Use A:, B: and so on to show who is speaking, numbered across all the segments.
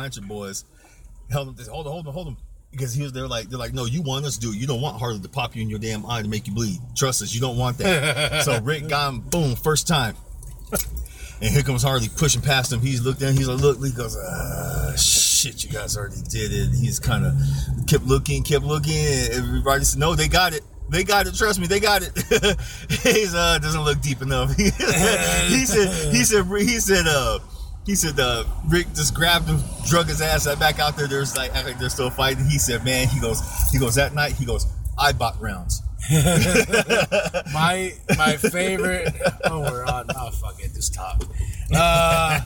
A: Blanchard boys held him. They said, hold on, hold on, hold on. Because he was, they're like, they're like, no, you want us to do it. You don't want Harley to pop you in your damn eye to make you bleed. Trust us, you don't want that. so Rick got him, boom, first time. And here comes Harley pushing past him. He's looked down. He's like, look, he goes, ah, shit, you guys already did it. He's kind of kept looking, kept looking. And everybody said, no, they got it. They got it. Trust me, they got it. He's uh doesn't look deep enough. he said, he said, he said, uh, he said, uh, Rick just grabbed him, drug his ass back out there. There's like, act like they're still fighting. He said, man, he goes, he goes that night. He goes, I bought rounds.
B: my my favorite. Oh, we're on. Oh, fuck it. Just talk. Uh,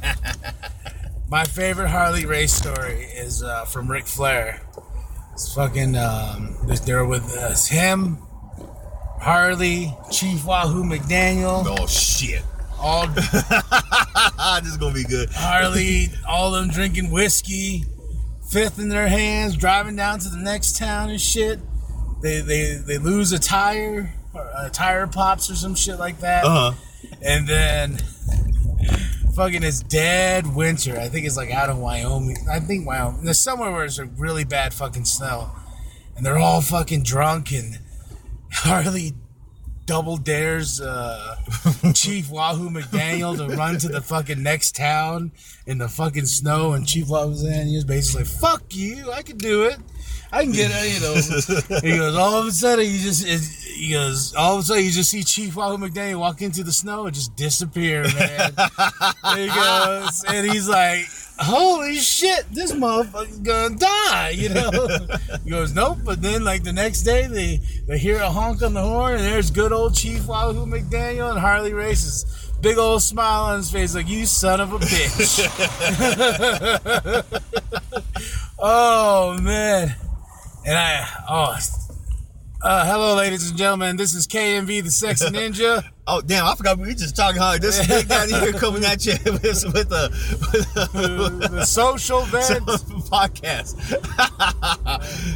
B: my favorite Harley Race story is uh, from Ric Flair. It's fucking. Um, they're with us. Him, Harley, Chief Wahoo McDaniel,
A: Oh shit,
B: all
A: this is gonna be good.
B: Harley, all of them drinking whiskey, fifth in their hands, driving down to the next town and shit. They they they lose a tire, or a tire pops or some shit like that.
A: Uh huh.
B: And then fucking it's dead winter. I think it's like out of Wyoming. I think Wyoming. There's somewhere where there's a really bad fucking snow. And they're all fucking drunk and Harley double dares uh, Chief Wahoo McDaniel to run to the fucking next town in the fucking snow and Chief Wahoo McDaniel is basically fuck you, I can do it. I can get it, you know. he goes, all of a sudden, you just, he goes, all of a sudden, you just see Chief Wahoo McDaniel walk into the snow and just disappear, man. there he goes. And he's like, holy shit, this motherfucker's gonna die, you know? he goes, nope. But then, like, the next day, they, they hear a honk on the horn, and there's good old Chief Wahoo McDaniel and Harley races. Big old smile on his face, like, you son of a bitch. oh, man. And I, oh, uh, hello, ladies and gentlemen. This is KMV, the Sexy Ninja.
A: Oh damn! I forgot we just talking how this big guy here coming at you with with a, with a
B: the social vent.
A: podcast.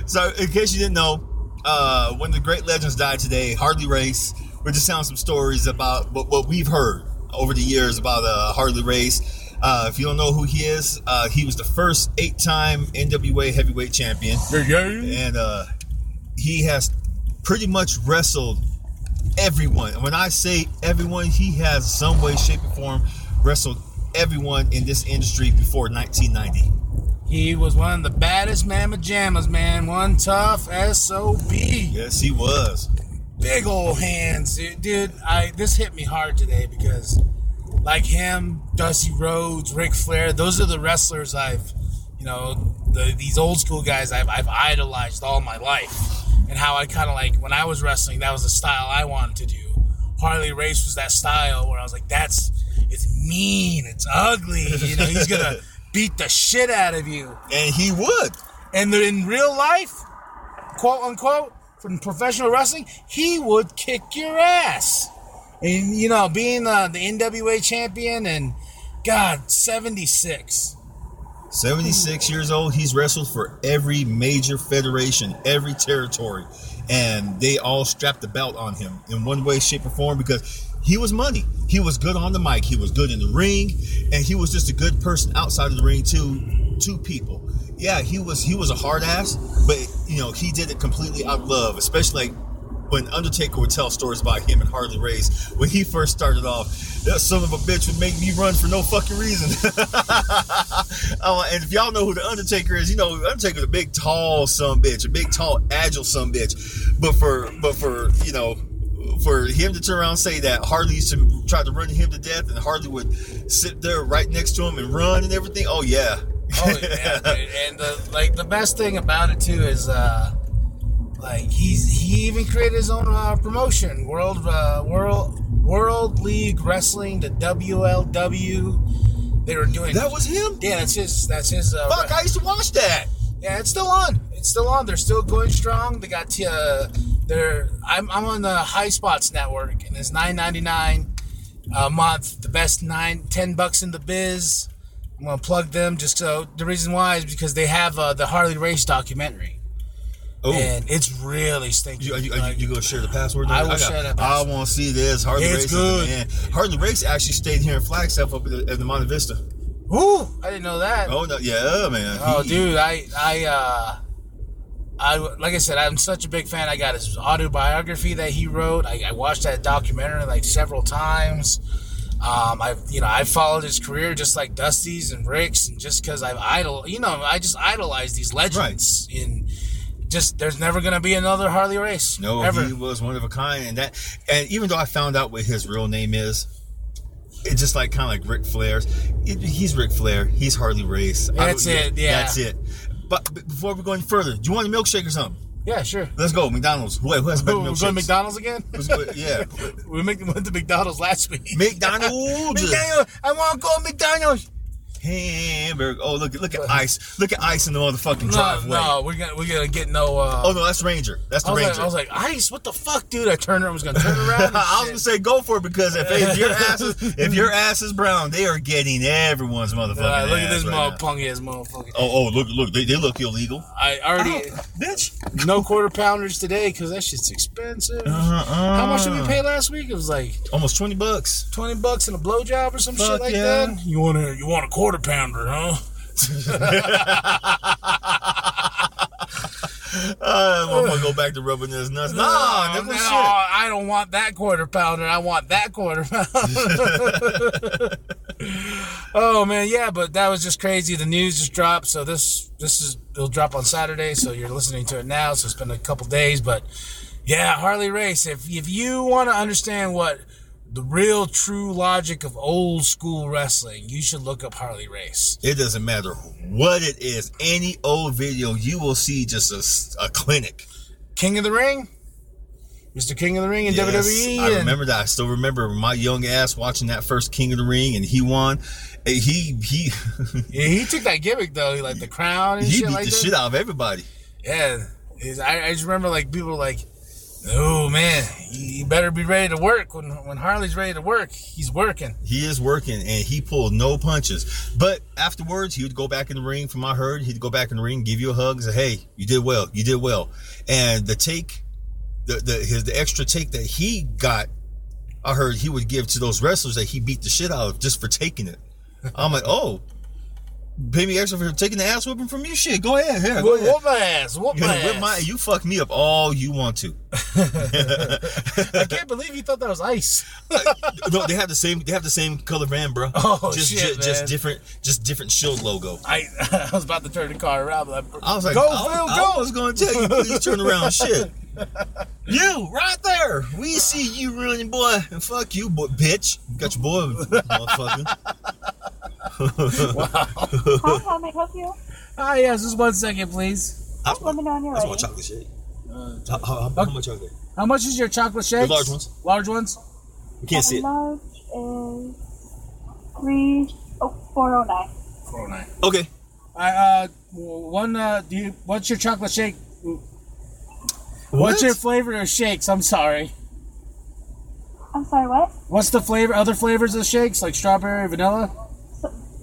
A: so, in case you didn't know, uh, one of the great legends died today. Harley Race. We're just telling some stories about what, what we've heard over the years about uh, Harley Race. Uh, if you don't know who he is, uh, he was the first eight-time NWA heavyweight champion yeah, yeah. and uh, he has pretty much wrestled everyone. And when I say everyone, he has some way, shape, or form wrestled everyone in this industry before 1990.
B: He was one of the baddest mamma jammas, man. One tough SOB.
A: Yes, he was.
B: Big old hands. Dude, dude, I this hit me hard today because like him, Dusty Rhodes, Ric Flair, those are the wrestlers I've, you know, the, these old school guys I've, I've idolized all my life. And how I kind of like, when I was wrestling, that was the style I wanted to do. Harley Race was that style where I was like, that's, it's mean, it's ugly, you know, he's gonna beat the shit out of you.
A: And he would.
B: And in real life, quote unquote, from professional wrestling, he would kick your ass. And you know, being uh, the NWA champion and God, 76.
A: 76 years old. He's wrestled for every major federation, every territory. And they all strapped the belt on him in one way, shape, or form because he was money. He was good on the mic. He was good in the ring. And he was just a good person outside of the ring to to people. Yeah, he was he was a hard ass, but you know, he did it completely out of love, especially like when Undertaker would tell stories about him and Harley Race when he first started off. That son of a bitch would make me run for no fucking reason. oh, and if y'all know who the Undertaker is, you know Undertaker's a big, tall son bitch, a big, tall, agile son bitch. But for, but for you know, for him to turn around and say that Harley used to try to run him to death, and Harley would sit there right next to him and run and everything. Oh yeah.
B: Oh yeah, and the like the best thing about it too is uh like he's he even created his own uh, promotion, World uh, World World League Wrestling, the WLW. They were doing
A: That was him.
B: yeah, that's his. That's his. Uh,
A: Fuck, I used to watch that.
B: yeah, it's still on. It's still on. They're still going strong. They got uh, they're. I'm, I'm on the Highspots network, and it's nine ninety nine a month. The best nine ten bucks in the biz. I'm gonna plug them just so. The reason why is because they have uh, the Harley Race documentary,
A: Oh,
B: and it's really stinky.
A: you, are you, are you,
B: Like,
A: you gonna share the password?
B: I will
A: got-
B: share that
A: I want to see this. Harley
B: It's
A: Race,
B: good.
A: man. Harley Race actually stayed here in Flagstaff up at the, at the Monte Vista.
B: Ooh, I didn't know that.
A: Oh no, yeah, man.
B: Oh,
A: He-
B: dude, I, I, uh, I, like I said, I'm such a big fan. I got his autobiography that he wrote. I, I watched that documentary like several times. Um, I've, you know, I followed his career just like Dusty's and Ric's, and just because I've idol, you know, I just idolize these legends. In just, there's never gonna be another Harley Race.
A: No,
B: ever.
A: he was one of a kind, and that, and even though I found out what his real name is, it's just like kind of like Ric Flair's. It, he's Ric Flair. He's Harley Race.
B: That's
A: don't-
B: it, yeah.
A: that's it. But, but before we go any further, do you want a milkshake or something?
B: yeah, sure.
A: Let's go, McDonald's. Wait, who has better
B: We're going to McDonald's again.
A: Yeah,
B: we make- went to McDonald's last week.
A: McDonald's.
B: McDonald's. I want to go McDonald's.
A: Hamburger. Oh, look, look at ICE. Look at ICE in the motherfucking driveway.
B: no, we're gonna we're gonna get no. Uh,
A: Oh no, that's Ranger. That's the
B: I
A: Ranger.
B: like, I was like, ICE, what the fuck, dude? I turned around, I was gonna turn around.
A: I was gonna say go for it because if, if your ass is if your ass is brown, they are getting everyone's motherfucking
B: Uh, look at this
A: right
B: punky ass motherfucker.
A: Oh, oh, look, look, they, they look illegal.
B: I already
A: Bitch.
B: no quarter pounders today because that shit's expensive.
A: Uh-uh.
B: How much did we pay last week? It was like
A: Almost twenty bucks.
B: twenty bucks and a blowjob or some
A: Fuck
B: shit like
A: yeah.
B: that. You wanna you want a quarter pounder, huh?
A: Uh, I'm gonna go back to rubbing his nuts.
B: No, no,
A: shit.
B: I don't want that quarter pounder. I want that quarter pounder. oh man, yeah, but that was just crazy. The news just dropped, so this this is it'll drop on Saturday. So you're listening to it now. So it's been a couple days, but yeah, Harley Race. If if you want to understand what the real true logic of old school wrestling, you should look up Harley Race.
A: It doesn't matter what it is. Any old video, you will see just a clinic.
B: King of the Ring, Mr. King of the Ring in
A: Yes,
B: WWE.
A: I remember that. I still remember my young ass watching that first King of the Ring, and he won. He he
B: Yeah, he took that gimmick though, he, like the crown and
A: he
B: shit
A: beat
B: like
A: the
B: that.
A: shit out of everybody.
B: Yeah, I, I just remember like people were like, "Oh man, you better be ready to work when when Harley's ready to work. He's working."
A: He is working, and he pulled no punches. But afterwards, he would go back in the ring. From I heard, he'd go back in the ring, give you a hug, say, "Hey, you did well. You did well." And the take, the the his the extra take that he got, I heard he would give to those wrestlers that he beat the shit out of just for taking it. I'm like, oh. Me extra for taking the ass whipping from you. Shit, go ahead. Here, go
B: Whoop,
A: ahead.
B: whoop my ass! Whoop
A: You,
B: my
A: whip
B: ass!
A: my, you fuck me up all you want to.
B: I can't believe you thought that was ICE.
A: no, they have the same. They have the same color band, bro.
B: Oh,
A: just,
B: shit,
A: ju- just different, just different shield logo.
B: I I was about to turn the car around. But
A: I was like,
B: "Go,
A: I,
B: Phil,
A: I
B: go!"
A: was going to tell you, please turn around. Shit, you right there. We see you running, boy, and fuck you, boy, bitch. Got your boy, motherfucker.
C: Hi, how may I help you?
B: Ah, yes, just one second, please.
A: That's
C: Let me know when you're
A: That's
C: ready.
A: chocolate shake. How, how, how much are they?
B: How much is your chocolate shakes?
A: large ones.
B: Large ones.
A: We can't see it.
C: Large is three oh four oh nine.
B: Four oh nine.
A: Okay.
B: I uh one uh do you what's your chocolate shake? What's your flavor of shakes? I'm sorry.
C: I'm sorry, what?
B: What's the flavor? Other flavors of shakes like strawberry, vanilla?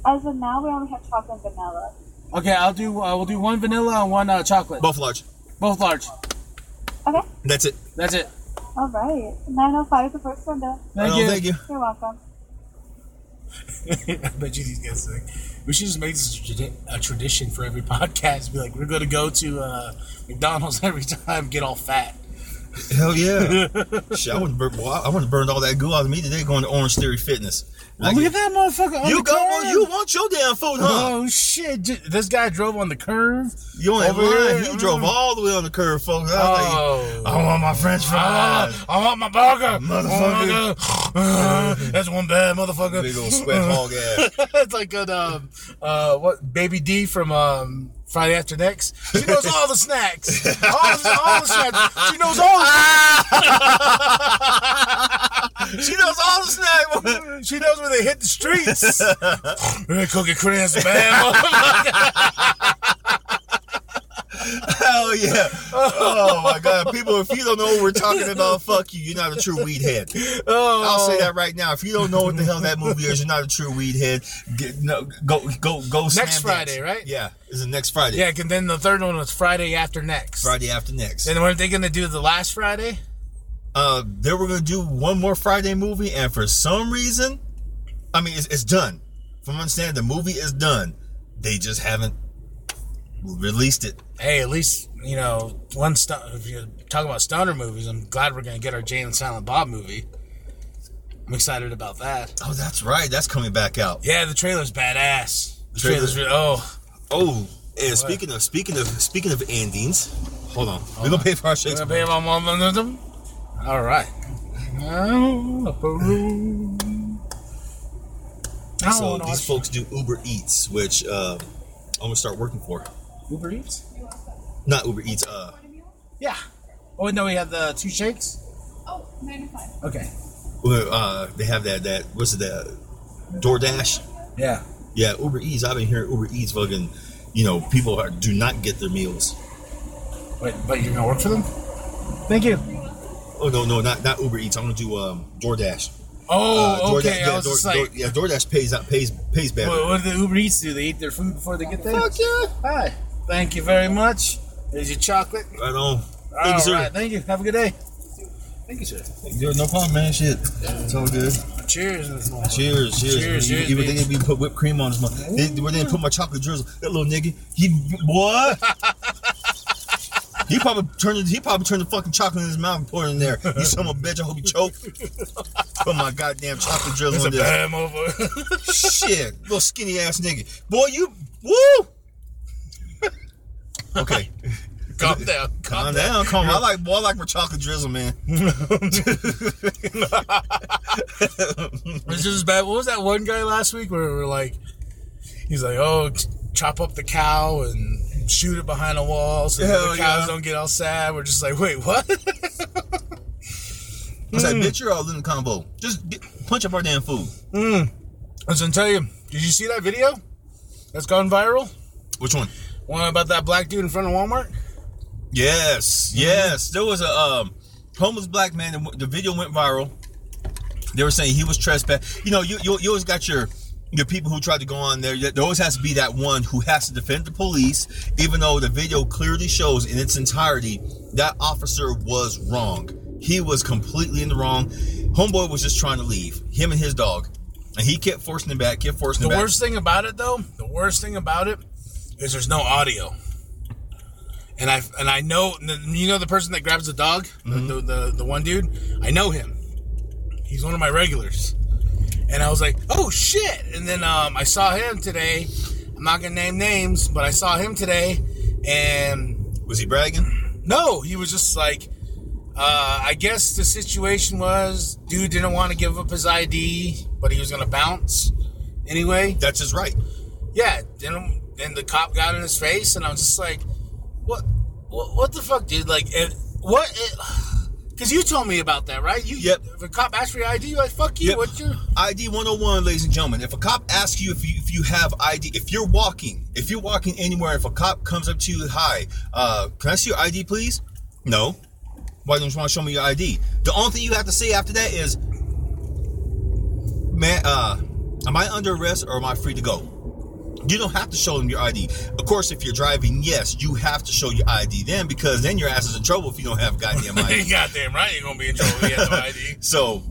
C: So, as of now, we only have chocolate and vanilla.
B: Okay, I'll do. Uh, we'll do one vanilla and one uh, chocolate.
A: Both large.
B: Both large.
C: Okay.
A: That's it.
B: That's it.
C: All right. 905 is the first one window.
B: Thank
A: Oh,
B: you.
A: Thank you.
C: You're welcome.
B: I bet you these guys think we should just make this a, tradition for every podcast. Be like, we're going to go to uh, McDonald's every time, get all fat.
A: Hell yeah. Shit, I wouldn't burn. Well, I wouldn't burned all that goo out of me today going to Orangetheory Fitness.
B: Oh, look at that motherfucker!
A: You go.
B: curve.
A: Well, you want your damn food, huh?
B: Oh shit! This guy drove on the curve.
A: You ain't
B: Over
A: lying.
B: here.
A: He drove all the way on the curve, folks. I
B: Oh.
A: like, I want my French
B: I
A: fries.
B: want, I want my burger,
A: Motherfucker.
B: Motherfucker. That's one bad motherfucker.
A: Big old sweat hog ass.
B: it's like good, um, uh, what Baby D from um, Friday after next. She knows all the snacks. All the, all the snacks. She knows all the
A: She knows all the snack.
B: She knows where they hit the streets. Cookie Crisp, man.
A: Hell yeah. Oh my god. People, if you don't know what we're talking about, fuck you. You're not a true weed head.
B: oh,
A: I'll say that right now. If you don't know what the hell that movie is, you're not a true weed head. Get, no, go, go, go.
B: Next
A: dance.
B: Friday, right?
A: Yeah, is it next Friday?
B: Yeah, and then the third one was Friday after next.
A: Friday after next.
B: And weren't they going to do the last Friday?
A: Uh, they were gonna do one more Friday movie, and for some reason, I mean, it's, it's done. From understanding, the movie is done. They just haven't released it.
B: Hey, at least you know one. St- if you talk about stoner movies, I'm glad we're going to get our Jay and Silent Bob movie. I'm excited about that.
A: Oh, that's right. That's coming back out.
B: Yeah, the trailer's badass. The
A: Trailer-
B: trailer's re- oh,
A: Oh, and speaking of speaking of speaking of endings, hold on. We're gonna pay for our
B: we're gonna
A: Shakespeare.
B: pay my mom them. All right.
A: So these folks do Uber Eats, which uh, I'm gonna start working for.
B: Uber Eats.
A: Not Uber Eats. Uh,
B: Yeah. Oh no, we have the two shakes.
C: Oh, 95.
B: Okay.
A: well, uh, they have that that what's it that DoorDash.
B: Yeah.
A: Yeah, Uber Eats. I've been hearing Uber Eats fucking. You know, people are, do not get their meals.
B: Wait, but you're gonna work for them? Thank you.
A: Oh no, no, not not Uber Eats. I'm gonna do um, DoorDash.
B: Oh,
A: Uh,
B: okay.
A: DoorDash,
B: I
A: yeah,
B: was
A: Door-
B: just like,
A: Door- yeah, DoorDash pays out pays pays better.
B: what, what do the Uber Eats do? They eat their food before they get there?
A: Fuck yeah!
B: Hi. Thank you very much. There's your chocolate.
A: Right on. Thank
B: All
A: you, sir.
B: right. Thank you. Have a good day. Thank you, sir.
A: Yeah, no problem, man. Shit, it's all good.
B: Cheers.
A: Cheers, cheers.
B: Cheers,
A: Even-
B: cheers,
A: Even they
B: bitch.
A: didn't even put whipped cream on this one. They, they didn't put my chocolate drizzle. That little nigga, he what? he probably turned. He probably turned the fucking chocolate in his mouth and poured it in there. You son of a bitch! I hope you choke. Put my goddamn chocolate drizzle
B: It's a
A: on this.
B: bad motherfucker.
A: Shit, little skinny ass nigga. Boy, you woo. Okay,
B: Calm down.
A: calm down, calm. I like, boy, I like my chocolate drizzle, man.
B: It's just bad. What was that one guy last week where we were like, he's like, oh, chop up the cow and shoot it behind a wall so
A: Hell
B: the cows
A: yeah.
B: don't get all sad. We're just like, wait, what?
A: I said, bitch, you're all in the combo. Just get, punch up our damn food. Mm.
B: I was gonna tell you, did you see that video that's gone viral?
A: Which one?
B: One about that black dude in front of Walmart?
A: Yes, yes. There was a um, homeless black man. The video went viral. They were saying he was trespassing. You know, you, you you always got your your people who try to go on there. There always has to be that one who has to defend the police, even though the video clearly shows in its entirety that officer was wrong. He was completely in the wrong. Homeboy was just trying to leave. Him and his dog, and he kept forcing him back. Kept forcing
B: The
A: him back.
B: worst thing about it, though, the worst thing about it is there's no audio. And I and I know you know the person that grabs the dog,
A: Mm-hmm.
B: the, the the one dude. I know him. He's one of my regulars. And I was like, oh shit! And then um, I saw him today. I'm not gonna name names, but I saw him today, and
A: Was he bragging?
B: no, he was just like, uh, I guess the situation was, dude didn't want to give up his ID, but he was gonna bounce anyway.
A: That's his right.
B: Yeah, then then the cop got in his face, and I was just like, "What? What, what the fuck, dude? Like, it, what? Because you told me about that, right? You,
A: Yep.
B: If a cop asks for your ID, you're like, "Fuck you."
A: Yep.
B: What's your?
A: ID 101, ladies and gentlemen. If a cop asks you if you if you have ID, if you're walking, if you're walking anywhere, if a cop comes up to you, hi, uh, can I see your ID, please? No. Why don't you want to show me your ID? The only thing you have to say after that is, man, uh, am I under arrest or am I free to go? You don't have to show them your ID. Of course, if you're driving, yes, you have to show your ID then because then your ass is in trouble if you don't have goddamn ID.
B: goddamn right, you're gonna be in trouble. if You have no ID.
A: So,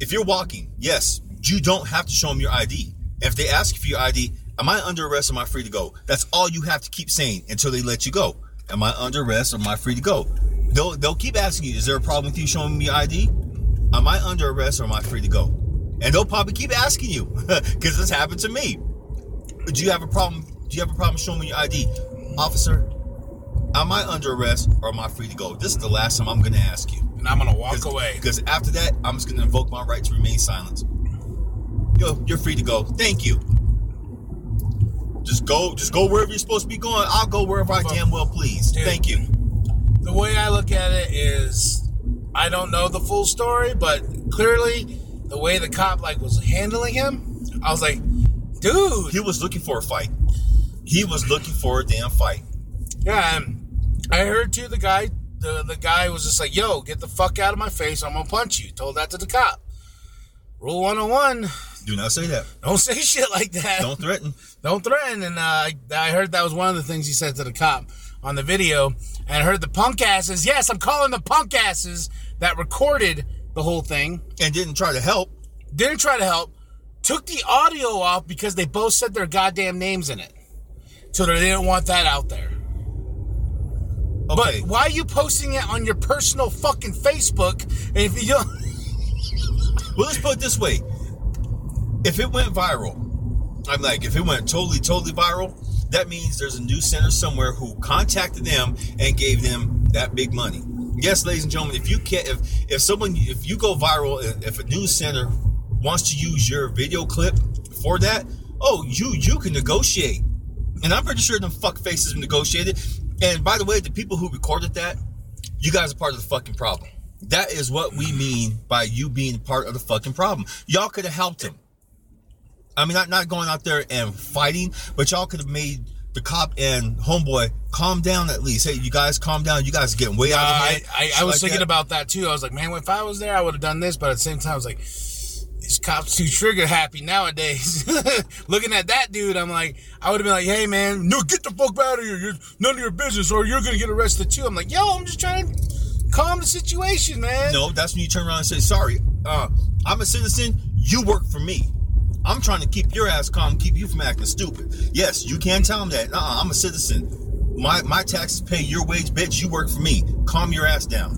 A: if you're walking, yes, you don't have to show them your ID. If they ask for your ID, am I under arrest or am I free to go? That's all you have to keep saying until they let you go. Am I under arrest or am I free to go? They'll they'll keep asking you, is there a problem with you showing me ID? Am I under arrest or am I free to go? And they'll probably keep asking you because this happened to me. Do you have a problem? Do you have a problem showing me your ID, officer? Am I under arrest or am I free to go? This is the last time I'm going to ask you.
B: And I'm gonna walk away.
A: Because after that, I'm just going to invoke my right to remain silent. Yo, you're free to go. Thank you. Just go, just go wherever you're supposed to be going. I'll go wherever I damn well please.
B: Dude.
A: Thank you.
B: the way I look at it is, I don't know the full story, but clearly, the way the cop like was handling him, I was like, dude,
A: He was looking for a fight. He was looking for a damn fight.
B: yeah. And I heard too the guy, the the guy was just like, yo, get the fuck out of my face, I'm gonna punch you. Told that to the cop. Rule 101,
A: Do not say that.
B: don't say shit like that.
A: Don't threaten.
B: don't threaten. And uh, I, I heard that was one of the things he said to the cop on the video. And I heard the punk asses. Yes, I'm calling the punk asses that recorded the whole thing.
A: And didn't try to help.
B: Didn't try to help. Took the audio off because they both said their goddamn names in it. So they didn't want that out there.
A: Okay.
B: But why are you posting it on your personal fucking Facebook? And if you don't,
A: Well, let's put it this way. If it went viral, I'm like, if it went totally, totally viral, that means there's a news center somewhere who contacted them and gave them that big money. Yes, ladies and gentlemen, if you can't, if if someone, if you go viral, if a news center wants to use your video clip for that, oh, you you can negotiate, and I'm pretty sure them fuck faces negotiated. And by the way, the people who recorded that, you guys are part of the fucking problem. That is what we mean by you being part of the fucking problem. Y'all could have helped him. I mean, not not going out there and fighting, but y'all could have made the cop and homeboy calm down at least. Hey, you guys calm down. You guys are getting way out of
B: I,
A: hand.
B: I, I
A: Shit
B: was
A: like
B: thinking
A: that.
B: about that too. I was like, man, if I was there, I would have done this. But at the same time, I was like, these cops too trigger happy nowadays. Looking at that dude, I'm like, I would have been like, hey man, no, get the fuck out of here. You're none of your business, or you're gonna get arrested too. I'm like, yo, I'm just trying to calm the situation, man.
A: No, that's when you turn around and say, sorry, uh, I'm a citizen. You work for me. I'm trying to keep your ass calm, keep you from acting stupid. Yes, you can tell them that. Uh, I'm a citizen. My my taxes pay your wage, bitch. You work for me. Calm your ass down,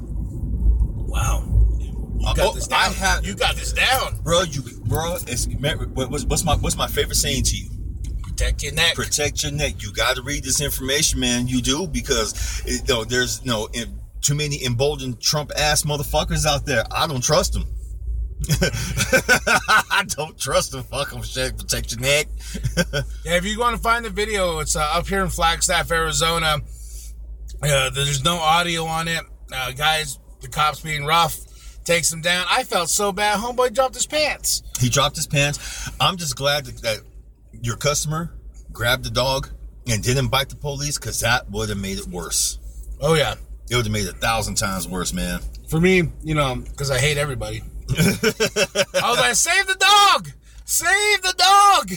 B: Wow, you got
A: oh,
B: this down.
A: I have-
B: you got this down.
A: bro. You, bro. It's what's, what's my what's my favorite saying to you?
B: Protect your neck.
A: Protect your neck. You got to read this information, man. You do because it, no, there's no in, too many emboldened Trump ass motherfuckers out there. I don't trust them. I don't trust them. Fuck them. Shit. Protect your neck.
B: Yeah, if you want to find the video, it's uh, up here in Flagstaff, Arizona. Uh, there's no audio on it. Uh, guys, the cops being rough takes him down. I felt so bad. Homeboy dropped his pants.
A: He dropped his pants. I'm just glad that, your customer grabbed the dog and didn't bite the police because that would have made it worse.
B: Oh yeah,
A: It would have made it a thousand times worse, man.
B: for me, you know, because I hate everybody. I was like, save the dog, save the dog.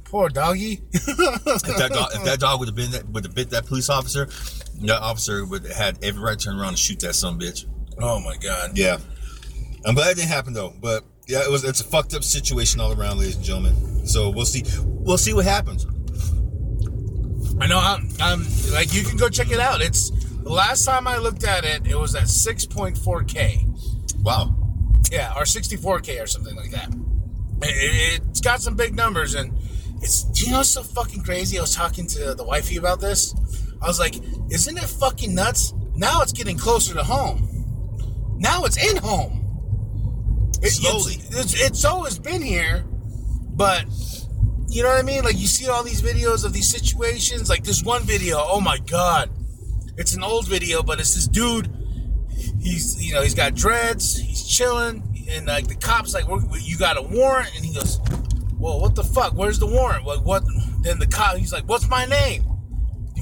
B: Poor doggy.
A: If that dog, if that dog would have been that would have bit that police officer, that officer would had every right to turn around and shoot that son bitch.
B: oh my god.
A: Yeah. I'm glad it didn't happen though. But yeah, it was it's a fucked up situation all around, ladies and gentlemen. So we'll see we'll see what happens.
B: I know. I'm, I'm like you can go check it out. It's the last time I looked at it, it was at 6.4k.
A: Wow.
B: Yeah, or 64k or something like that. It, it's got some big numbers, and it's you know what's so fucking crazy? I was talking to the wifey about this. I was like, "Isn't it fucking nuts?" Now it's getting closer to home. Now it's in home. It-
A: Slowly.
B: it's, it's, it's always been here, but you know what I mean? Like you see all these videos of these situations. Like this one video. Oh my god, it's an old video, but it's this dude he's you know he's got dreads he's chilling and like the cops like "We're- you got a warrant and he goes well what the fuck where's the warrant like what then the cop he's like what's my name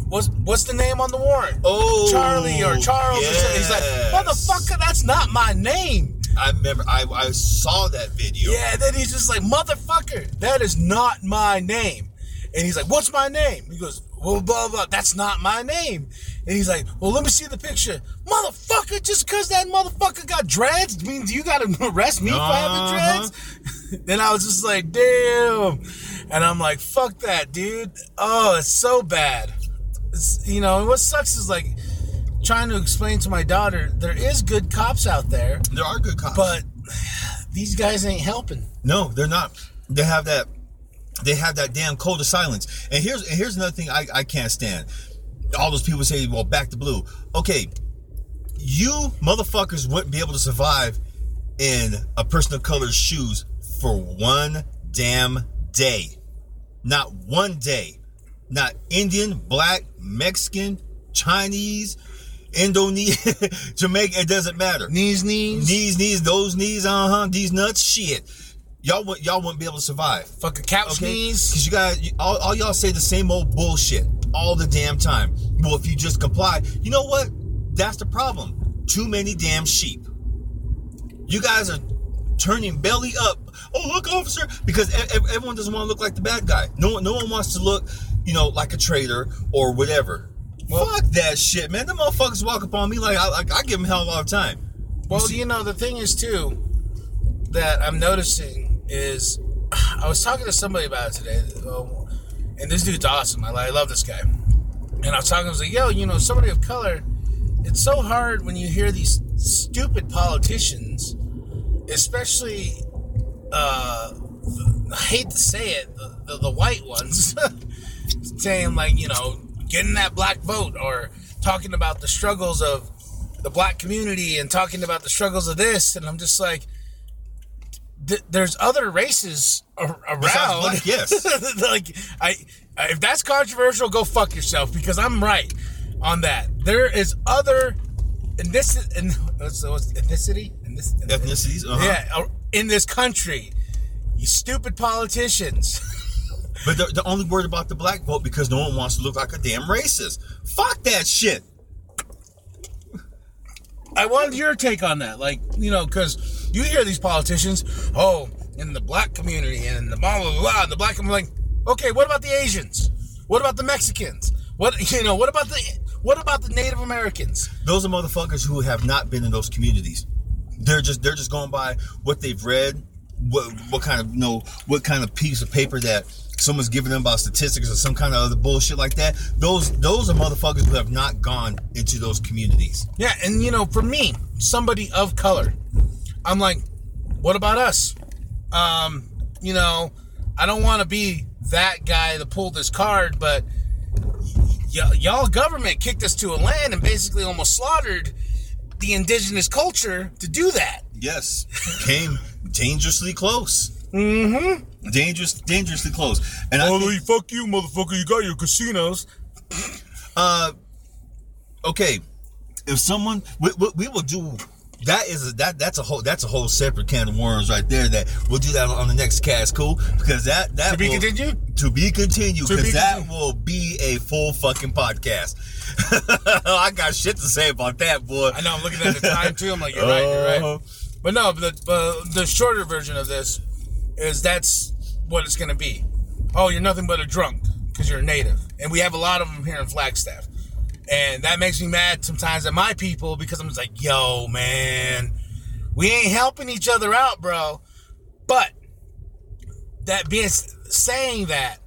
B: what's what's the name on the warrant?
A: Oh
B: charlie or charles or something. He's like motherfucker that's not my name.
A: I remember I, I saw that video.
B: yeah then he's just like motherfucker that is not my name. And he's like what's my name? He goes well blah blah that's not my name. And he's like well let me see the picture. Motherfucker just because that motherfucker got dreads means you gotta arrest me for having
A: Uh-huh.
B: dreads? Then i was just like damn. And i'm like fuck that dude. Oh it's so bad you know what sucks is like trying to explain to my daughter there is good cops out there
A: There are good cops.
B: but these guys ain't helping
A: No, they're not. They have that. They have that damn code of silence. And here's and here's another thing I, I can't stand. All those people say, "Well, back to blue." Okay, you motherfuckers wouldn't be able to survive in a person of color's shoes for one damn day. Not one day. Not Indian, black, Mexican, Chinese, Indonesian, Jamaica. It doesn't matter.
B: Knees, knees.
A: Knees, knees, those knees, uh huh. These nuts, shit. Y'all, y'all wouldn't be able to survive.
B: Fucking couch
A: Okay?
B: knees.
A: Because you guys, all, all y'all say the same old bullshit all the damn time. Well, if you just comply, you know what? That's the problem. Too many damn sheep. You guys are turning belly up. Oh, look, officer, because everyone doesn't want to look like the bad guy. No one, no one wants to look, you know, like a traitor or whatever. Fuck that shit, man. The motherfuckers walk up on me like I, like, I give them hell all the time.
B: Well,
A: see-
B: you know, the thing is too that I'm noticing is I was talking to somebody about it today, um, and this dude's awesome. I, I love this guy. And I was talking, I was like, yo, you know, somebody of color, it's so hard when you hear these stupid politicians, especially, uh, I hate to say it, the, the, the white ones, saying, like, you know, getting that black vote or talking about the struggles of the black community and talking about the struggles of this. And I'm just like, th- there's other races ar- around.
A: black, yes.
B: like, I, I- if that's controversial, go fuck yourself because I'm right on that. There is other in this in what's, what's ethnicity in this
A: Ethnicities, uh-huh.
B: yeah uh, in this country. You stupid politicians.
A: But they're, they're only worried about the black vote because no one wants to look like a damn racist. Fuck that shit.
B: I wanted your take on that. Like, you know, because you hear these politicians, oh, in the black community and the blah, blah, blah, the black, I'm like, okay, what about the Asians? What about the Mexicans? What, you know, what about the, what about the Native Americans?
A: Those are motherfuckers who have not been in those communities. They're just they're just going by what they've read, what what kind of you know what kind of piece of paper that someone's giving them about statistics or some kind of other bullshit like that. Those those are motherfuckers who have not gone into those communities.
B: Yeah, and you know, for me, somebody of color, I'm like, what about us? Um, you know, I don't want to be that guy to pull this card, but y- y'all government kicked us to a land and basically almost slaughtered the indigenous culture to do that.
A: Yes, came dangerously close. Mm-hmm. Dangerous, dangerously close. And I think,
B: fuck you, motherfucker! You got your casinos.
A: uh, okay, if someone we, we, we will do that is a, that that's a whole that's a whole separate can of worms right there. That we'll do that on the next cast, cool? Because that that
B: To be
A: will-
B: continued?
A: to be continued because that
B: continued.
A: will be a full fucking podcast. I got shit to say about that, boy.
B: I know. I'm looking at the time too. I'm like, you're right. You're right.
A: Uh,
B: But no, the uh, the shorter version of this is that's what it's going to be. Oh, you're nothing but a drunk because you're a native, and we have a lot of them here in Flagstaff, and that makes me mad sometimes at my people because I'm just like, yo, man, we ain't helping each other out, bro. But that being saying that,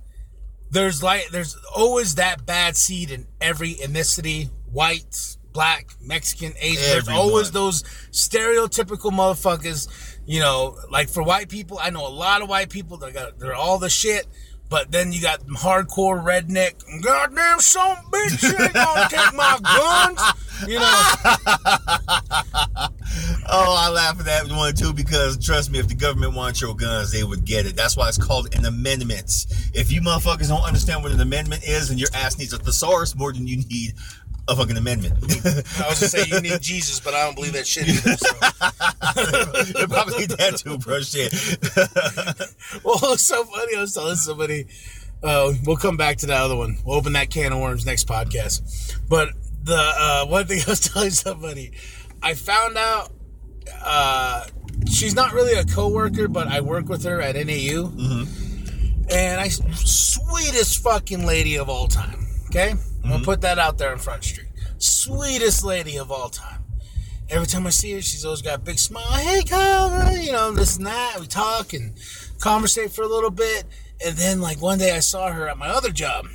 B: there's like there's always that bad seed in every ethnicity, white, black, Mexican, Asian. There's always those stereotypical motherfuckers. You know, like for white people, I know a lot of white people that got they're all the shit. But then you got hardcore redneck, goddamn son bitch, you ain't gonna take my guns. You know,
A: Oh, I laugh at that one too because trust me, if the government wants your guns, they would get it. That's why it's called an amendment. If you motherfuckers don't understand what an amendment is, and your ass needs a thesaurus more than you need a fucking amendment.
B: I was just saying you need Jesus, but I don't believe that shit either. So.
A: Probably that too, bro. Shit.
B: Well, it's so funny. I was telling somebody, uh, we'll come back to that other one. We'll open that can of worms next podcast. But the uh, one thing I was telling somebody, I found out uh, she's not really a coworker, but I work with her at NAU, and I sweetest fucking lady of all time. Okay, I'm gonna put that out there on Front Street. Sweetest lady of all time. Every time I see her, she's always got a big smile. Hey, Kyle, you know, this and that. We talk and conversate for a little bit. And then, like, one day I saw her at my other job.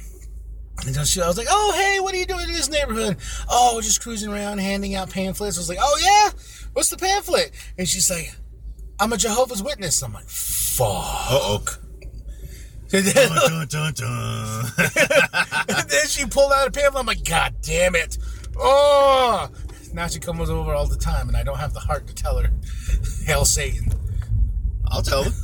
B: And she, I was like, oh, hey, what are you doing in this neighborhood? Oh, we're just cruising around handing out pamphlets. I was like, oh, yeah? What's the pamphlet? And she's like, I'm a Jehovah's Witness. I'm like, fuck.
A: Uh oh.
B: And then,
A: Dun, dun, dun.
B: and then she pulled out a pamphlet. I'm like, God damn it. Oh. Now she comes over all the time, and I don't have the heart to tell her, Hail Satan.
A: I'll tell her.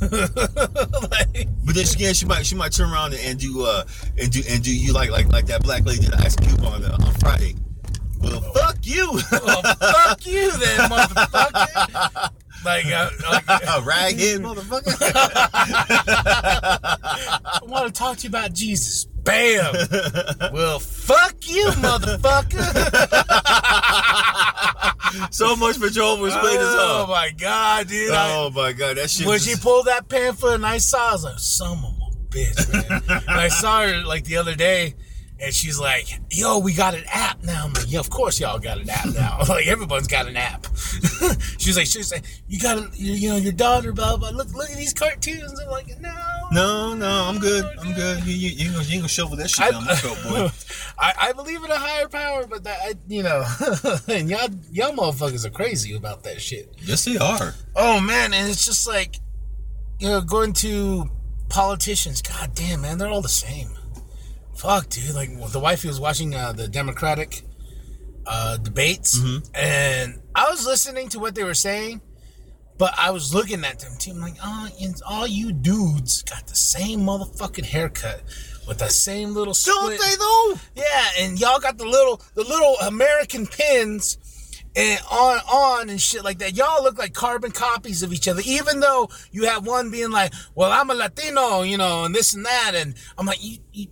B: like,
A: But then again, she might she might turn around and, and do uh and do and do you like like like that black lady did Ice Cube on uh, on Friday. Well, fuck you,
B: well, fuck you then, motherfucker. Like, uh, like
A: raghead motherfucker.
B: I want to talk to you about Jesus. Bam. well, fuck you, motherfucker.
A: so much for Jehovah's Witness,
B: oh
A: huh?
B: my god, dude. I-
A: Oh my god, that shit.
B: when
A: just-
B: she pulled that pamphlet and I saw, I was like, son of a bitch, man. I saw her like the other day, and she's like, yo, we got an app now. I'm like, yeah, of course y'all got an app now. like everyone's got an app. she's like, she's like, you got, a, you, you know, your daughter, blah blah. Look, look at these cartoons. I'm like, no.
A: no, no, I'm good. I'm good. You, you, you, ain't gonna, you ain't gonna shovel that shit down my throat, boy.
B: I, I believe in a higher power, but that I, you know, and y'all y'all motherfuckers are crazy about that shit.
A: Yes, they are.
B: Oh man, and it's just like, you know, going to politicians. God damn, man, they're all the same. Fuck, dude. Like the wife was watching uh, the Democratic uh, debates, and I was listening to what they were saying, but I was looking at them too. I'm like, oh, and all you dudes got the same motherfucking haircut with the same little
A: Don't they though?
B: Yeah, and y'all got the little the little American pins and on on and shit like that. Y'all look like carbon copies of each other, even though you have one being like, "Well, I'm a Latino," you know, and this and that, and I'm like, you, you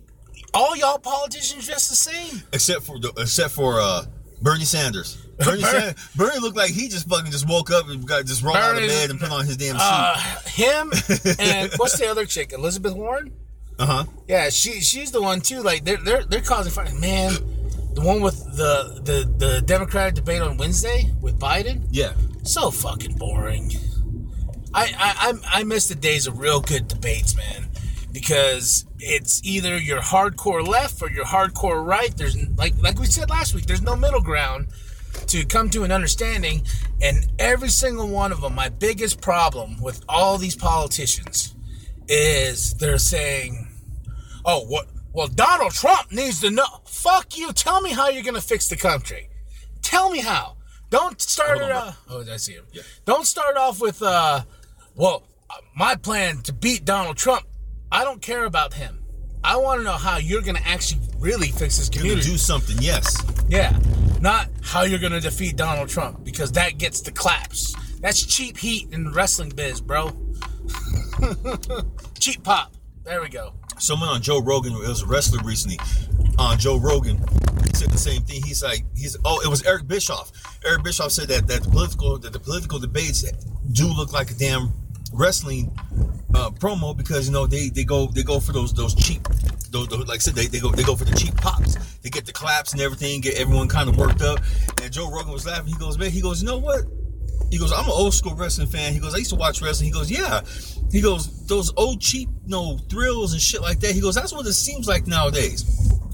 B: all y'all politicians dress the same.
A: Except for the, except for uh, Bernie Sanders. Bernie,
B: Bernie-
A: Sanders, Bernie looked like he just fucking just woke up and got just rolled out of bed and put on his damn suit.
B: Uh, him and what's the other chick, Elizabeth Warren?
A: Uh huh.
B: Yeah, she she's the one too. Like they're they're they're causing fun. Man, the one with the the the Democratic debate on Wednesday with Biden.
A: Yeah.
B: so fucking boring. I, I I I miss the days of real good debates, man, because it's either you're hardcore left or you're hardcore right. There's like like we said last week. There's no middle ground to come to an understanding, and every single one of them. My biggest problem with all these politicians is they're saying, "Oh, what? Well, Donald Trump needs to know." Fuck you. Tell me how you're gonna fix the country. Tell me how. Don't start it. Uh, oh, I see him. Don't start off with, uh, well, uh, my plan to beat Donald Trump. I don't care about him. I want to know how you're going to actually really fix this
A: You're gonna
B: community.
A: do something. Yes.
B: yeah, not how you're going to defeat Donald Trump because that gets the claps. That's cheap heat in the wrestling biz, bro. cheap pop. There we go.
A: someone on Joe Rogan, it was a wrestler recently, on Joe Rogan, he said the same thing. He's like, he's oh, it was Eric Bischoff. Eric Bischoff said that that the political that the political debates do look like a damn wrestling uh, promo because you know they they go they go for those those cheap. Those, those- like I said, they, they go they go for the cheap pops. They get the claps and everything, get everyone kind of worked up. And Joe Rogan was laughing. He goes, man, he goes, you know what? He goes, I'm an old school wrestling fan. He goes, I used to watch wrestling. He goes, yeah. He goes, those old cheap, you know, thrills and shit like that. He goes, that's what it seems like nowadays.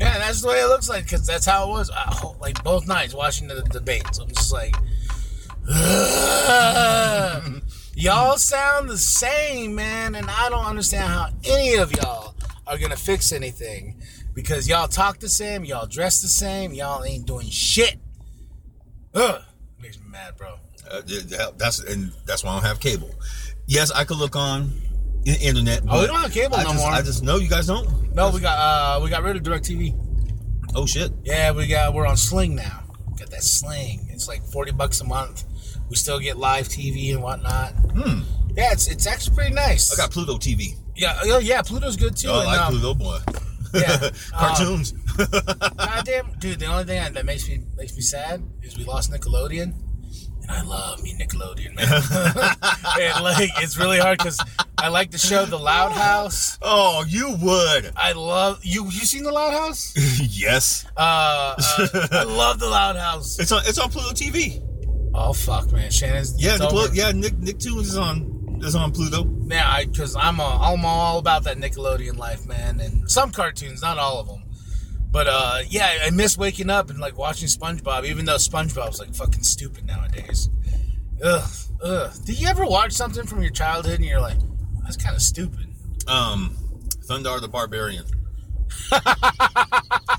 B: Yeah, that's the way it looks like because that's how it was. I, like both nights watching the debates, I'm just like, "Ugh." y'all sound the same, man, and I don't understand how any of y'all are gonna fix anything because y'all talk the same, y'all dress the same, y'all ain't doing shit. Ugh, makes me mad, bro.
A: Uh, th- th- that's and that's why I don't have cable. Yes, I could look on the internet.
B: Oh, we don't have cable
A: I
B: no
A: just,
B: more.
A: I just know you guys don't.
B: No, we got uh, we got rid of Directv.
A: Oh shit.
B: Yeah, we got we're on Sling now. Got that Sling. It's like forty bucks a month. We still get live TV and whatnot.
A: Hmm.
B: Yeah, it's it's actually pretty nice.
A: I got Pluto TV.
B: yeah, oh, yeah. Pluto's good too.
A: Oh, I
B: and,
A: like
B: um,
A: Pluto boy.
B: yeah,
A: Cartoons.
B: Goddamn, dude. The only thing that makes me makes me sad is we lost Nickelodeon, and I love me Nickelodeon, man. and like, it's really hard because I like the show The Loud House.
A: oh, you would.
B: I love you. You seen The Loud House?
A: yes.
B: Uh, uh I love The Loud House.
A: It's on. It's on Pluto TV.
B: Oh fuck, man. Shannon's
A: Yeah, Nickel- yeah. Nick Nicktoons is on. Is on Pluto.
B: Yeah, I because I'm a, I'm all about that Nickelodeon life, man, and some cartoons, not all of them. But uh, yeah, I miss waking up and like watching SpongeBob, even though SpongeBob's like fucking stupid nowadays. Ugh, ugh. Did you ever watch something from your childhood and you're like, that's kind of stupid?
A: Um, Thundarr the Barbarian.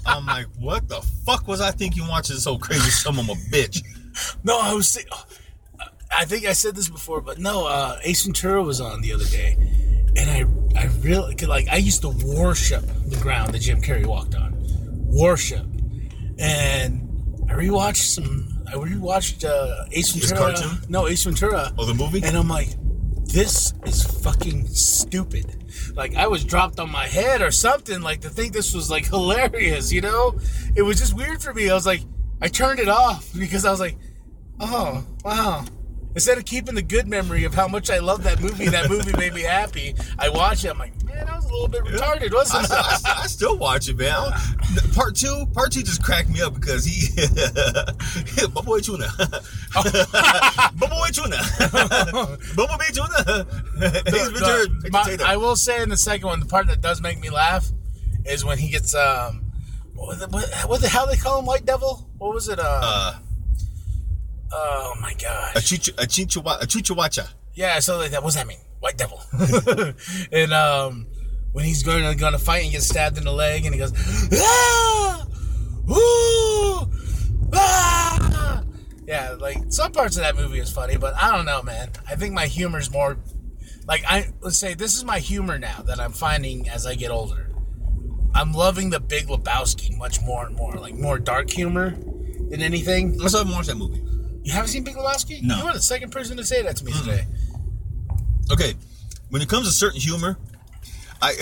A: I'm like, what the fuck was I thinking watching this old crazy son of a bitch?
B: No, I was. I think I said this before, but no, uh, Ace Ventura was on the other day, and I I really like I used to worship the ground that Jim Carrey walked on, worship, and I rewatched some. I rewatched uh, Ace
A: His
B: Ventura.
A: cartoon?
B: No, Ace Ventura.
A: Oh, the movie?
B: And I'm like, this is fucking stupid. Like I was dropped on my head or something. Like to think this was like hilarious. You know, it was just weird for me. I was like, I turned it off because I was like, oh wow. Instead of keeping the good memory of how much I love that movie, that movie made me happy. I watch it. I'm like, man, I was a little bit retarded,
A: I,
B: wasn't
A: still- I
B: it?
A: I still watch it, man. Part two, part two just cracked me up because he, my boy tuna, my boy tuna, bumblebee tuna. He's
B: The-
A: Richard
B: my-. I will say in the second one, the part that does make me laugh is when he gets um, what the, what, what the hell they call him, White Devil? What was it? Uh,
A: Uh,
B: oh my gosh!
A: a chicha, a chicha, a chuchawacha.
B: Yeah, so like that. What's that mean? White devil. and um, when he's going to going to fight and gets stabbed in the leg, and he goes, ah, ooh, ah. Yeah, like some parts of that movie is funny, but I don't know, man. I think my humor's more like I let's say this is my humor now that I'm finding as I get older. I'm loving the Big Lebowski much more and more, like more dark humor than anything.
A: I still haven't watched that movie.
B: You haven't seen Big Lebowski?
A: No.
B: You were the second person to say that to me mm. today.
A: Okay, when it comes to certain humor, I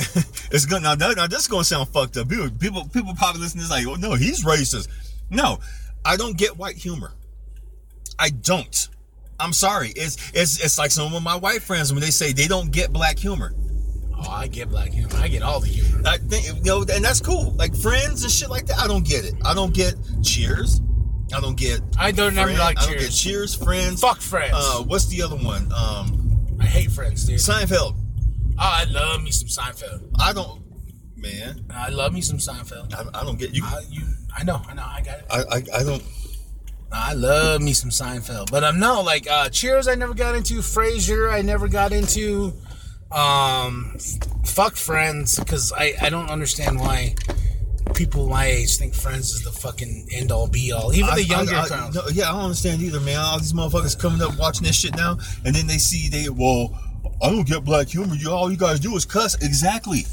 A: it's gonna now, that- now this is gonna sound fucked up. People people people probably listening to this like, oh no, he's racist. No, I don't get white humor. I don't. I'm sorry. It's it's it's like some of my white friends when they say they don't get black humor.
B: Oh, I get black humor. I get all the humor.
A: I think you know, and that's cool. Like friends and shit like that. I don't get it. I don't get Cheers. I don't get.
B: I don't never like
A: I don't get
B: Cheers.
A: Cheers. Friends.
B: Fuck Friends.
A: Uh, what's the other one? Um,
B: I hate Friends, dude.
A: Seinfeld.
B: Oh, I love me some Seinfeld.
A: I don't. Man,
B: I love me some Seinfeld.
A: I, I don't get you.
B: I, you, I know, I know, I got it.
A: I, I, I don't.
B: I love me some Seinfeld, but I'm no like uh, Cheers. I never got into Frasier. I never got into um, fuck Friends because I I don't understand why people my age think Friends is the fucking end all be all. Even
A: I-
B: the younger
A: I, I,
B: crowd.
A: no, yeah, I don't understand either, man. All these motherfuckers coming up watching this shit now, and then they see they well, I don't get black humor. You all you guys do is cuss. Exactly.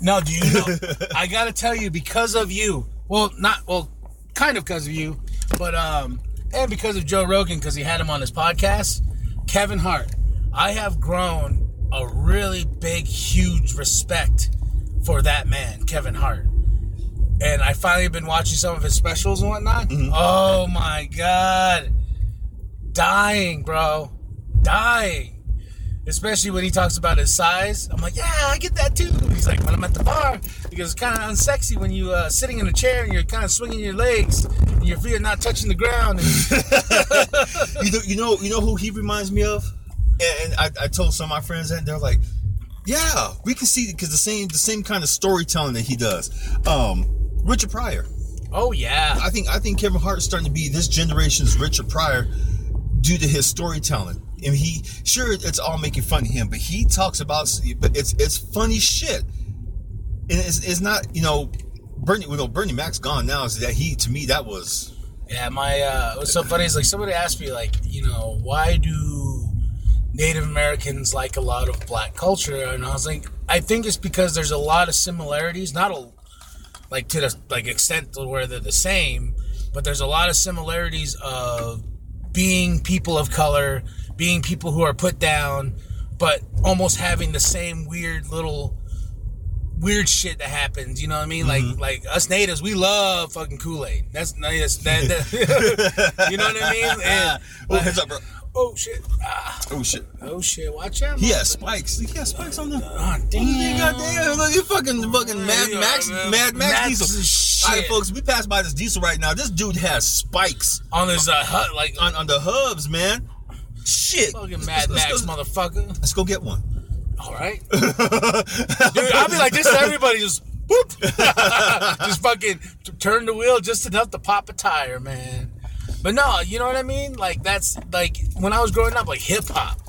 B: No, do you know? I gotta tell you, because of you. Well, not well, kind of because of you, but um, and because of Joe Rogan, because he had him on his podcast. Kevin Hart, I have grown a really big, huge respect for that man, Kevin Hart. And I finally been watching some of his specials and whatnot. Oh my god, dying, bro, dying especially when he talks about his size. I'm like, yeah, I get that too. He's like, when I'm at the bar, because it's kind of unsexy when you uh, sitting in a chair and you're kind of swinging your legs and your feet are not touching the ground. And,
A: you know, you know, you know who he reminds me of, and, and I, I told some of my friends that and they're like, yeah, we can see because the same the same kind of storytelling that he does. Um, Richard Pryor.
B: oh yeah,
A: I think I think Kevin Hart is starting to be this generation's Richard Pryor due to his storytelling. And he sure it's all making fun of him, but he talks about but it's it's funny shit. And it's, it's not you know Bernie you know, Bernie Mac's gone now. So that he to me that was
B: yeah. My uh, what's so funny is like somebody asked me like, you know, why do Native Americans like a lot of black culture? And I was like, I think it's because there's a lot of similarities, not a like to the like extent to where they're the same, but there's a lot of similarities of being people of color, being people who are put down, but almost having the same weird little weird shit that happens. You know what I mean? Like mm-hmm. like us natives, we love fucking Kool Aid. That's that's that, that you know what I mean? Ah. And,
A: oh heads up bro
B: oh shit! Ah,
A: oh shit
B: oh shit! Watch out!
A: he has spikes he has spikes on the
B: Oh,
A: Damn,
B: damn!
A: goddamn, look, you fucking fucking Mad Max,
B: man.
A: Mad Max
B: Max
A: Diesel. All right, folks, we passed by this diesel right now. This dude has spikes
B: On his uh, hut, like
A: on, on the hubs, man. Shit.
B: fucking
A: Let's-
B: Mad
A: let's
B: Max,
A: go-
B: motherfucker.
A: Let's go get one.
B: All right, dude. I'll be like this. to Everybody just whoop, just fucking turn the wheel just enough to pop a tire, man. But no, you know what I mean. Like that's like when I was growing up, like hip hop.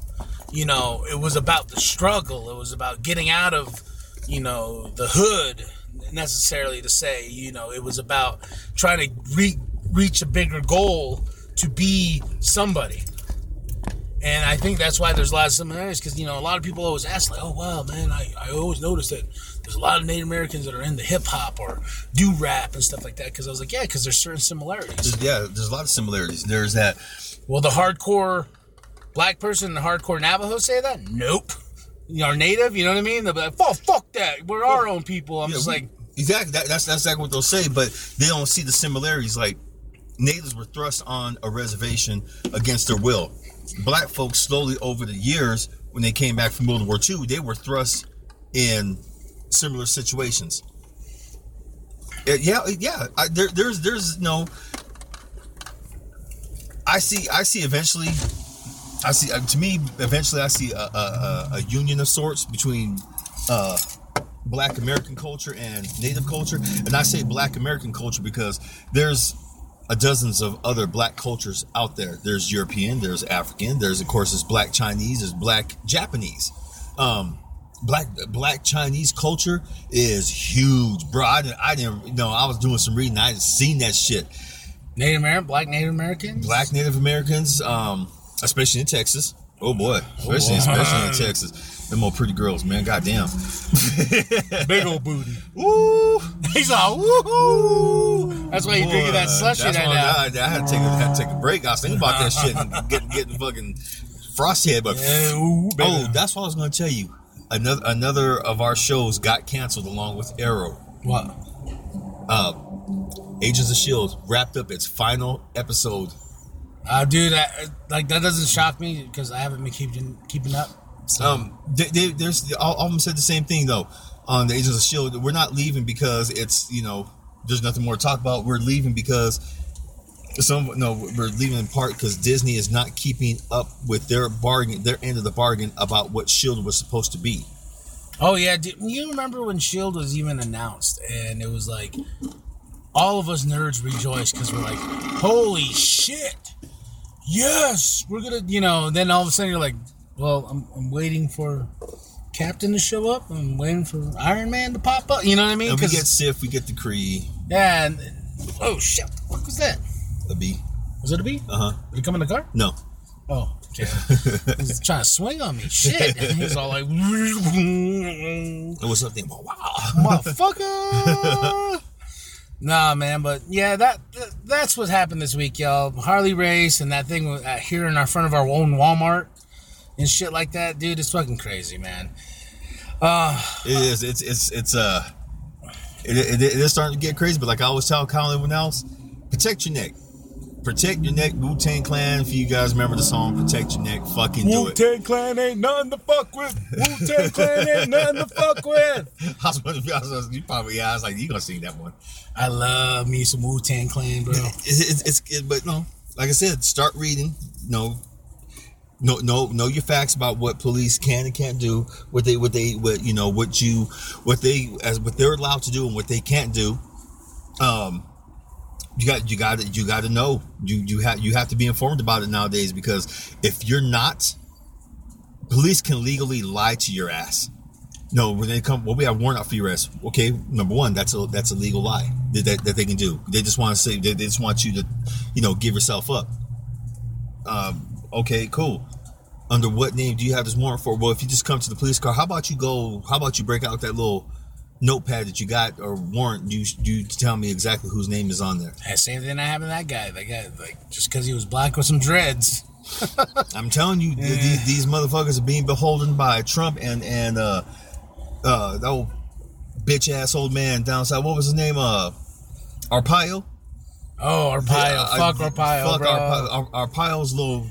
B: You know, it was about the struggle. It was about getting out of, you know, the hood. Necessarily to say, you know, it was about trying to re- reach a bigger goal to be somebody. And I think that's why there's a lot of similarities because, you know, a lot of people always ask, like, oh, wow, man, I, I always noticed that there's a lot of Native Americans that are into hip hop or do rap and stuff like that. Because I was like, yeah, because there's certain similarities.
A: There's- yeah, there's a lot of similarities. There's that.
B: Well, the hardcore black person and the hardcore Navajo say that? Nope. You know, native, you know what I mean? They'll be like, fuck, fuck that. We're our own people. I'm
A: Yeah,
B: just
A: we-
B: like,
A: exactly. That, that's that's exactly what they'll say, but they don't see the similarities. Like natives were thrust on a reservation against their will. Black folks slowly over the years, when they came back from World War II, they were thrust in similar situations. Uh, Yeah, yeah. I, there, there's there's no. I see. I see. Eventually, I see. Uh, to me, eventually, I see a, a, a, a union of sorts between uh, Black American culture and Native culture, and I say Black American culture because there's a dozens of other Black cultures out there. There's European, there's African, there's of course there's Black Chinese, there's Black Japanese. Um, Black Black Chinese culture is huge, bro. I didn't, I didn't, you know, I was doing some reading. I had seen that shit.
B: Native American, black Native Americans?
A: Black Native Americans, um, especially in Texas. Oh boy, especially especially in Texas. Them old pretty girls, man. Goddamn.
B: Big old booty.
A: Woo!
B: He's all, woohoo! That's why you're drinking that slushy right now.
A: I, I had to take a, had to take a break. I was thinking about that shit and getting getting fucking frosty head, but
B: Yeah, ooh,
A: oh, that's what I was going to tell you. Another another of our shows got canceled along with Arrow.
B: What?
A: Uh, Agents of Shield wrapped up its final episode.
B: Uh, dude, I, like that doesn't shock me because I haven't been keeping keeping up. So,
A: Um, they, they, there's all, all of them said the same thing though. On the Agents of Shield, we're not leaving because it's you know there's nothing more to talk about. We're leaving because some no, we're leaving in part because Disney is not keeping up with their bargain, their end of the bargain about what Shield was supposed to be.
B: oh yeah, you remember when Shield was even announced and it was like all of us nerds rejoiced because we're like, holy shit, yes, we're gonna, you know. Then all of a sudden you're like, well, I'm, I'm waiting for Captain to show up. I'm waiting for Iron Man to pop up. You know what I mean?
A: And we get Sif, we get the Kree,
B: yeah, and, oh shit, what was that?
A: A B.
B: Was it a bee?
A: Uh huh.
B: Did it come in the car?
A: No.
B: Oh, okay. He's trying to swing on me. Shit. And he's all like,
A: And what's up there? Wow.
B: motherfucker. nah, man, but yeah, that, that that's what happened this week, y'all. Harley Race and that thing uh, here in our front of our own Walmart and shit like that, dude. It's fucking crazy, man. Uh,
A: It is. It's it's it's uh, it, it, it is starting to get crazy. But like I always tell Colin, everyone else, protect your neck. Protect your neck, Wu Tang Clan. If you guys remember the song, protect your neck. Fucking do it.
B: Wu Tang Clan ain't nothing to fuck with. Wu Tang Clan ain't nothing to fuck with.
A: I was wondering if I was, you probably yeah. I was like, you gonna sing that one?
B: I love me some Wu Tang Clan, bro.
A: It's, it's, it's it, but no, like I said, start reading. No, know know know your facts about what police can and can't do, what they what they what you know what you what they as what they're allowed to do and what they can't do. Um, you got you got to you got to know you you have you have to be informed about it nowadays because if you're not, police can legally lie to your ass. No, when they come, well, we have warrant out for your ass Okay, number one, that's a that's a legal lie that, that, that they can do. They just want to say they, they just want you to, you know, give yourself up. Um, okay, cool. Under what name do you have this warrant for? Well, if you just come to the police car, how about you go? How about you break out that little notepad that you got or warrant? You you tell me exactly whose name is on there.
B: Same thing that happened to that guy. That guy, like, just because he was black with some dreads.
A: I'm telling you, th- these, these motherfuckers are being beholden by Trump and and uh uh that old bitch ass old man down south. What was his name? Uh, Arpaio.
B: Oh, Arpaio.
A: Yeah,
B: fuck
A: I-
B: Arpaio,
A: Fuck
B: bro.
A: Arpaio. Arpaio's little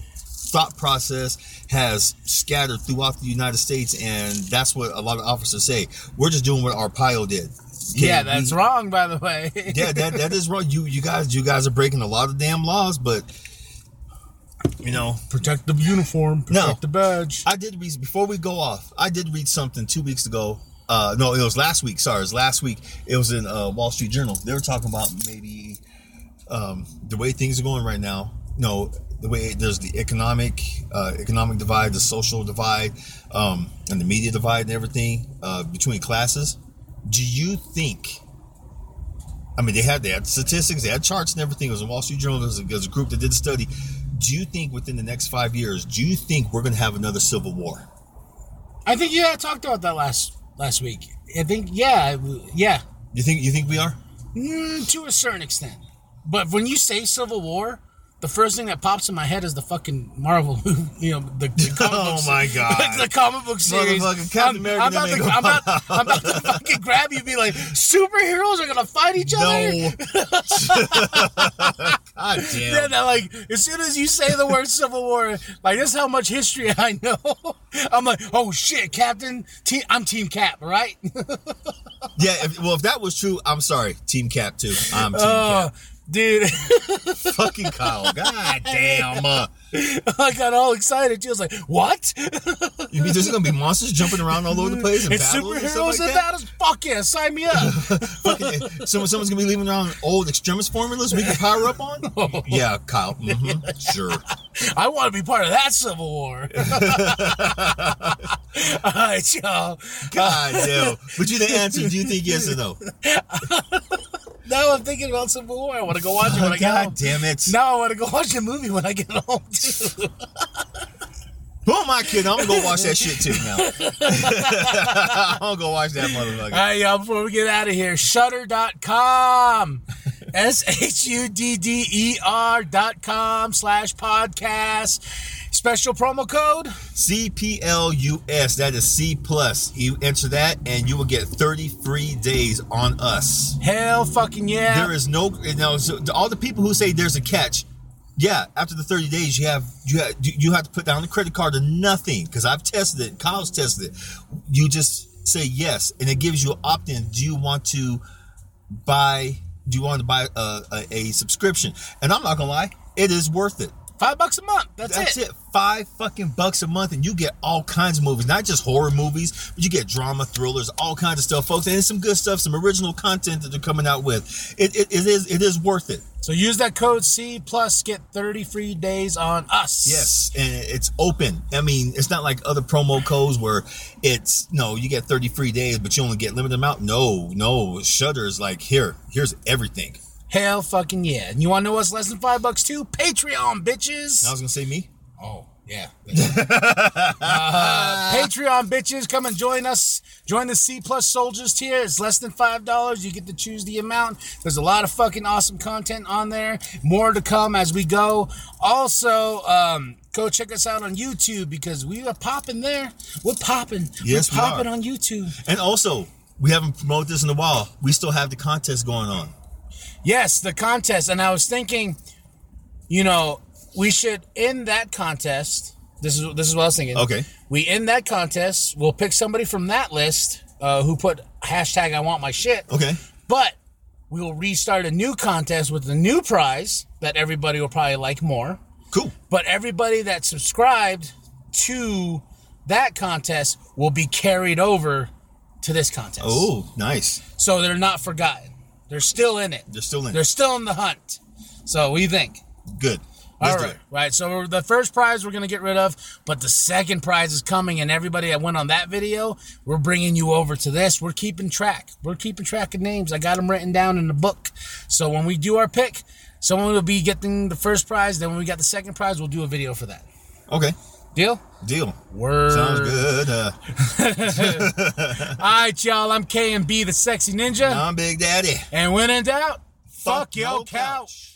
A: thought process has scattered throughout the United States, and that's what a lot of officers say. We're just doing what our Arpaio did. Okay,
B: yeah, that's
A: we-
B: wrong, by the way.
A: yeah, that that is wrong. You you guys you guys are breaking a lot of damn laws, but you know
B: Protect the uniform. Protect
A: No.
B: the badge.
A: I did read before we go off. I did read something two weeks ago. Uh, no, it was last week. Sorry, it was last week. It was in uh, Wall Street Journal. They were talking about maybe um, the way things are going right now. No, the way there's the economic uh, economic divide, the social divide, um, and the media divide, and everything uh, between classes. Do you think? I mean, they had they had statistics, they had charts and everything. It was in Wall Street Journal. There was a, a group that did the study. do you think within the next five years, do you think we're going to have another civil war?
B: I think yeah, I talked about that last last week. I think yeah, yeah,
A: You think you think we are?
B: mm, to a certain extent. But when you say Civil War, the first thing that pops in my head is the fucking Marvel, you know, the, the comic
A: Oh
B: book,
A: my God.
B: the comic book series.
A: Captain America
B: I'm, about to, I'm, about, I'm about to fucking grab you, and be like, superheroes are gonna fight each other.
A: No. God damn.
B: Yeah, they're like as soon as you say the word Civil War, like this is how much history I know. I'm like, oh shit, Captain. Team, I'm Team Cap, right?
A: Yeah. If, well, if that was true, I'm sorry, Team Cap too. I'm Team
B: Oh, dude,
A: Fucking Kyle. God damn. Uh,
B: I got all excited. She was like, "What?
A: you mean there's gonna be monsters jumping around all over the place and battles and
B: superheroes
A: like
B: and
A: that?
B: is fuck yeah, sign me up."
A: Fucking, someone, someone's gonna be leaving around old extremist formulas we can power up on. Yeah, Kyle. hmm Sure.
B: I want to be part of that Civil War. all right, y'all.
A: God damn. But you didn't answer. Do you think yes or no?
B: Now I'm thinking about Civil War. I want to go watch it when I get home.
A: God damn it.
B: Now I want to go watch the movie when I get home too.
A: Who am I kidding? I'm gonna go watch that shit too now. I'm gonna go watch that motherfucker.
B: All right, y'all, before we get out of here, shudder.com. S H U D D E R dot com slash podcast. Special promo code.
A: CPLUS, that is C plus. You enter that and you will get 30 free days on us.
B: Hell fucking yeah.
A: There is no you know so to all the people who say there's a catch. Yeah, after the 30 days, you have you have you have to put down the credit card or nothing because I've tested it. Kyle's tested it. You just say yes, and it gives you an opt-in. Do you want to buy? Do you want to buy a, a, a subscription? And I'm not gonna lie, it is worth it.
B: Five bucks a month. That's,
A: That's
B: it.
A: it. Five fucking bucks a month, and you get all kinds of movies, not just horror movies, but you get drama, thrillers, all kinds of stuff, folks. And some good stuff, some original content that they're coming out with. It, it, it is it is worth it.
B: So use that code C plus get 30 free days on us.
A: Yes, and it's open. I mean, it's not like other promo codes where it's no, you get 30 free days, but you only get limited amount. No, no, Shudder's like here, here's everything.
B: Hell fucking yeah. And you want to know what's less than five bucks too? Patreon, bitches.
A: I was gonna say me.
B: Oh, yeah. uh, Patreon bitches, come and join us. Join the C plus soldiers tier. It's less than five dollars. You get to choose the amount. There's a lot of fucking awesome content on there. More to come as we go. Also, um, go check us out on YouTube because we are popping there. We're popping.
A: Yes, we
B: We're popping
A: are.
B: on YouTube.
A: And also, we haven't promoted this in a while. We still have the contest going on.
B: Yes, the contest. And I was thinking, you know, we should end that contest. This is this is what I was thinking.
A: Okay.
B: We end that contest. We'll pick somebody from that list uh, who put hashtag I want my shit.
A: Okay.
B: But we will restart a new contest with a new prize that everybody will probably like more.
A: Cool.
B: But everybody that subscribed to that contest will be carried over to this contest.
A: Oh, nice.
B: So they're not forgotten. They're still in it.
A: They're still in.
B: They're still in the hunt. So what do you think?
A: Good.
B: All
A: Let's do
B: right,
A: it.
B: right. So the first prize we're gonna get rid of, but the second prize is coming, and everybody that went on that video, we're bringing you over to this. We're keeping track. We're keeping track of names. I got them written down in the book. So when we do our pick, someone will be getting the first prize. Then when we got the second prize, we'll do a video for that.
A: Okay.
B: Deal?
A: Deal.
B: Word.
A: Sounds good. Uh,
B: All right, y'all. I'm K and B, the sexy ninja,
A: I'm Big Daddy.
B: and when in doubt, fuck,
A: Fuck
B: your
A: your
B: couch.
A: couch.